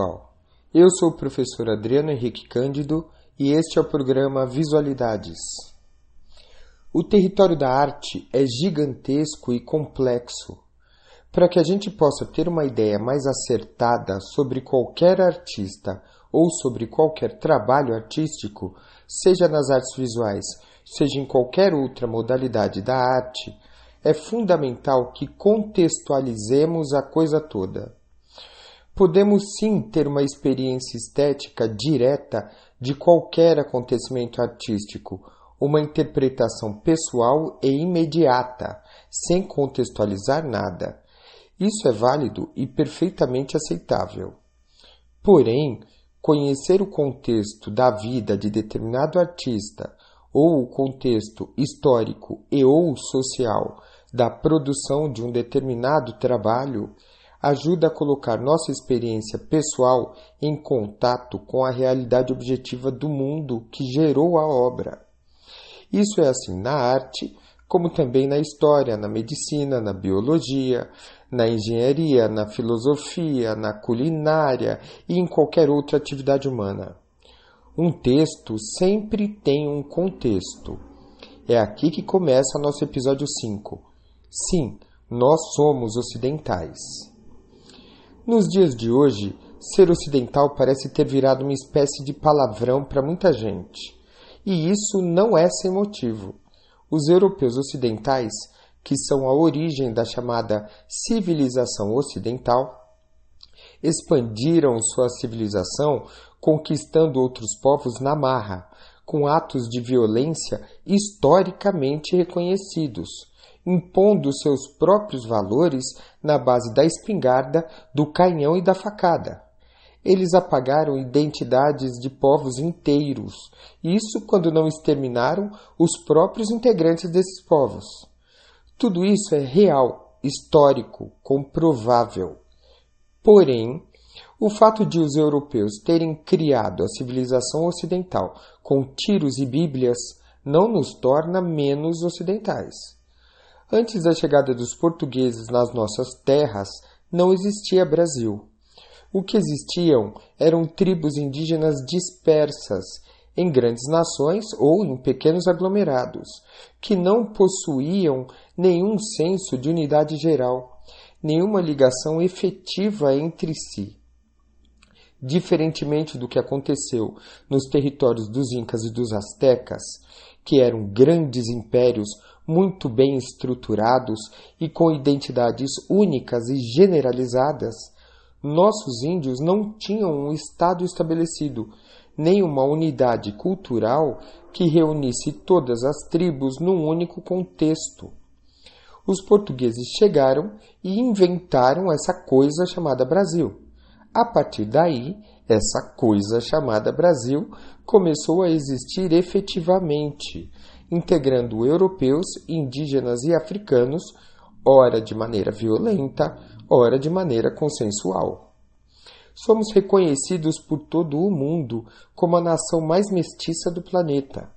Pessoal? Eu sou o professor Adriano Henrique Cândido e este é o programa Visualidades. O território da arte é gigantesco e complexo. Para que a gente possa ter uma ideia mais acertada sobre qualquer artista ou sobre qualquer trabalho artístico, seja nas artes visuais, seja em qualquer outra modalidade da arte, é fundamental que contextualizemos a coisa toda. Podemos sim ter uma experiência estética direta de qualquer acontecimento artístico, uma interpretação pessoal e imediata, sem contextualizar nada. Isso é válido e perfeitamente aceitável. Porém, conhecer o contexto da vida de determinado artista ou o contexto histórico e ou social da produção de um determinado trabalho ajuda a colocar nossa experiência pessoal em contato com a realidade objetiva do mundo que gerou a obra. Isso é assim na arte, como também na história, na medicina, na biologia, na engenharia, na filosofia, na culinária e em qualquer outra atividade humana. Um texto sempre tem um contexto. É aqui que começa nosso episódio 5. Sim, nós somos ocidentais. Nos dias de hoje, ser ocidental parece ter virado uma espécie de palavrão para muita gente. E isso não é sem motivo. Os europeus ocidentais, que são a origem da chamada civilização ocidental, expandiram sua civilização conquistando outros povos na marra, com atos de violência historicamente reconhecidos impondo seus próprios valores na base da espingarda, do canhão e da facada. Eles apagaram identidades de povos inteiros, isso quando não exterminaram os próprios integrantes desses povos. Tudo isso é real, histórico, comprovável. Porém, o fato de os europeus terem criado a civilização ocidental com tiros e bíblias não nos torna menos ocidentais. Antes da chegada dos portugueses nas nossas terras, não existia Brasil. O que existiam eram tribos indígenas dispersas em grandes nações ou em pequenos aglomerados, que não possuíam nenhum senso de unidade geral, nenhuma ligação efetiva entre si. Diferentemente do que aconteceu nos territórios dos Incas e dos Astecas, que eram grandes impérios muito bem estruturados e com identidades únicas e generalizadas, nossos índios não tinham um Estado estabelecido, nem uma unidade cultural que reunisse todas as tribos num único contexto. Os portugueses chegaram e inventaram essa coisa chamada Brasil. A partir daí, essa coisa chamada Brasil começou a existir efetivamente, integrando europeus, indígenas e africanos, ora de maneira violenta, ora de maneira consensual. Somos reconhecidos por todo o mundo como a nação mais mestiça do planeta.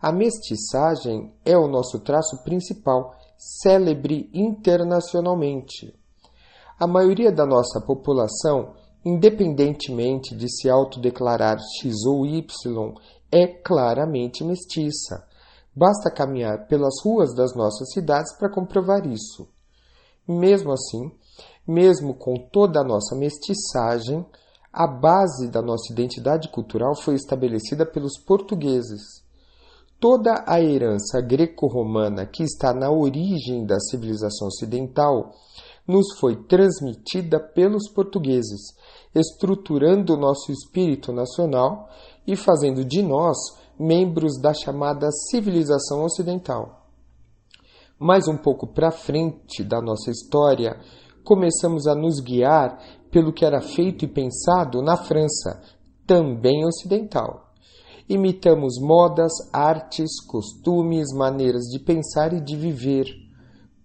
A mestiçagem é o nosso traço principal, célebre internacionalmente. A maioria da nossa população, independentemente de se autodeclarar X ou Y, é claramente mestiça Basta caminhar pelas ruas das nossas cidades para comprovar isso. Mesmo assim, mesmo com toda a nossa mestiçagem, a base da nossa identidade cultural foi estabelecida pelos portugueses. Toda a herança greco-romana que está na origem da civilização ocidental nos foi transmitida pelos portugueses, estruturando o nosso espírito nacional e fazendo de nós membros da chamada civilização ocidental. Mais um pouco para frente da nossa história, começamos a nos guiar pelo que era feito e pensado na França, também ocidental. Imitamos modas, artes, costumes, maneiras de pensar e de viver.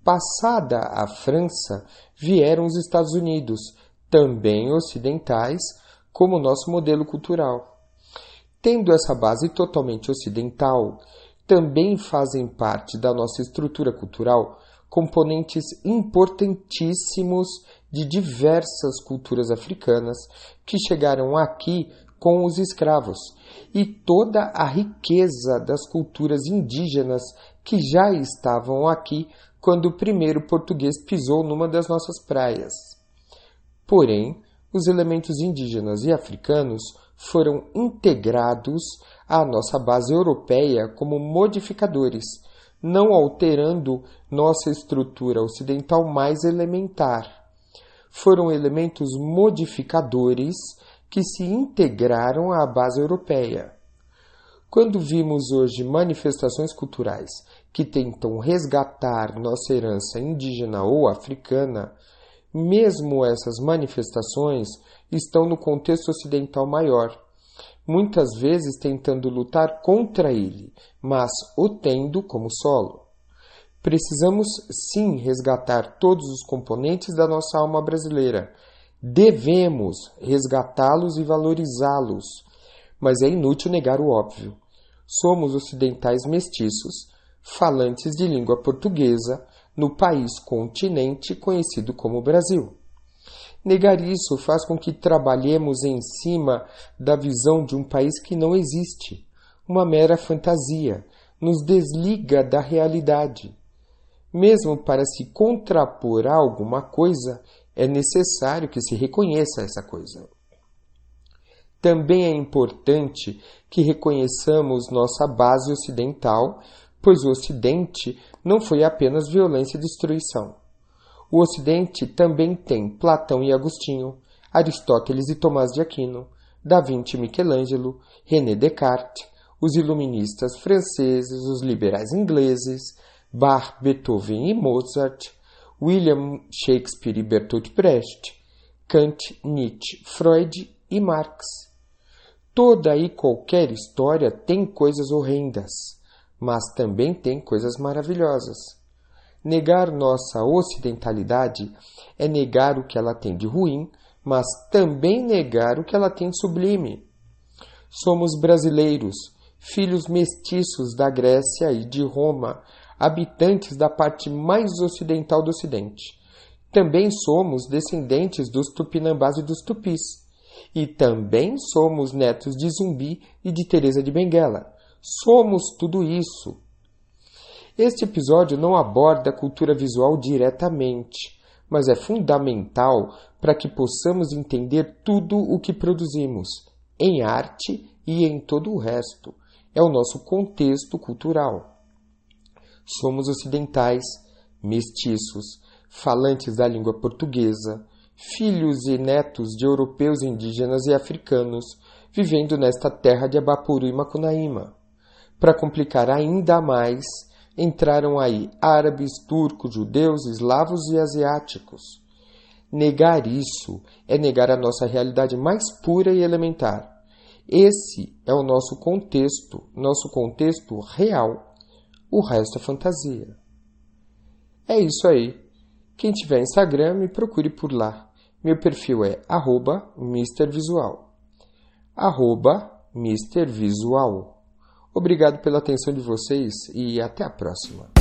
Passada a França, vieram os Estados Unidos, também ocidentais, como nosso modelo cultural. Tendo essa base totalmente ocidental, também fazem parte da nossa estrutura cultural componentes importantíssimos de diversas culturas africanas que chegaram aqui com os escravos e toda a riqueza das culturas indígenas que já estavam aqui quando o primeiro português pisou numa das nossas praias. Porém, os elementos indígenas e africanos foram integrados à nossa base europeia como modificadores, não alterando nossa estrutura ocidental mais elementar. Foram elementos modificadores que se integraram à base europeia. Quando vimos hoje manifestações culturais que tentam resgatar nossa herança indígena ou africana, mesmo essas manifestações estão no contexto ocidental maior, muitas vezes tentando lutar contra ele, mas o tendo como solo. Precisamos sim resgatar todos os componentes da nossa alma brasileira. Devemos resgatá-los e valorizá-los. Mas é inútil negar o óbvio. Somos ocidentais mestiços, falantes de língua portuguesa, no país continente conhecido como Brasil. Negar isso faz com que trabalhemos em cima da visão de um país que não existe, uma mera fantasia, nos desliga da realidade. Mesmo para se contrapor a alguma coisa, é necessário que se reconheça essa coisa. Também é importante que reconheçamos nossa base ocidental, pois o Ocidente não foi apenas violência e destruição. O Ocidente também tem Platão e Agostinho, Aristóteles e Tomás de Aquino, Da Vinci e Michelangelo, René Descartes, os iluministas franceses, os liberais ingleses, Bach, Beethoven e Mozart, William Shakespeare e Bertolt Brecht, Kant, Nietzsche, Freud e Marx. Toda e qualquer história tem coisas horrendas, mas também tem coisas maravilhosas. Negar nossa ocidentalidade é negar o que ela tem de ruim, mas também negar o que ela tem de sublime. Somos brasileiros, filhos mestiços da Grécia e de Roma, habitantes da parte mais ocidental do Ocidente. Também somos descendentes dos tupinambás e dos tupis. E também somos netos de Zumbi e de Teresa de Benguela. Somos tudo isso. Este episódio não aborda a cultura visual diretamente, mas é fundamental para que possamos entender tudo o que produzimos, em arte e em todo o resto. É o nosso contexto cultural. Somos ocidentais, mestiços, falantes da língua portuguesa, filhos e netos de europeus indígenas e africanos, vivendo nesta terra de Abapuru e Macunaíma. Para complicar ainda mais, entraram aí árabes, turcos, judeus, eslavos e asiáticos. Negar isso é negar a nossa realidade mais pura e elementar. Esse é o nosso contexto, nosso contexto real o resto é fantasia. É isso aí. Quem tiver Instagram, me procure por lá. Meu perfil é arroba MrVisual. Arroba MrVisual. Obrigado pela atenção de vocês e até a próxima.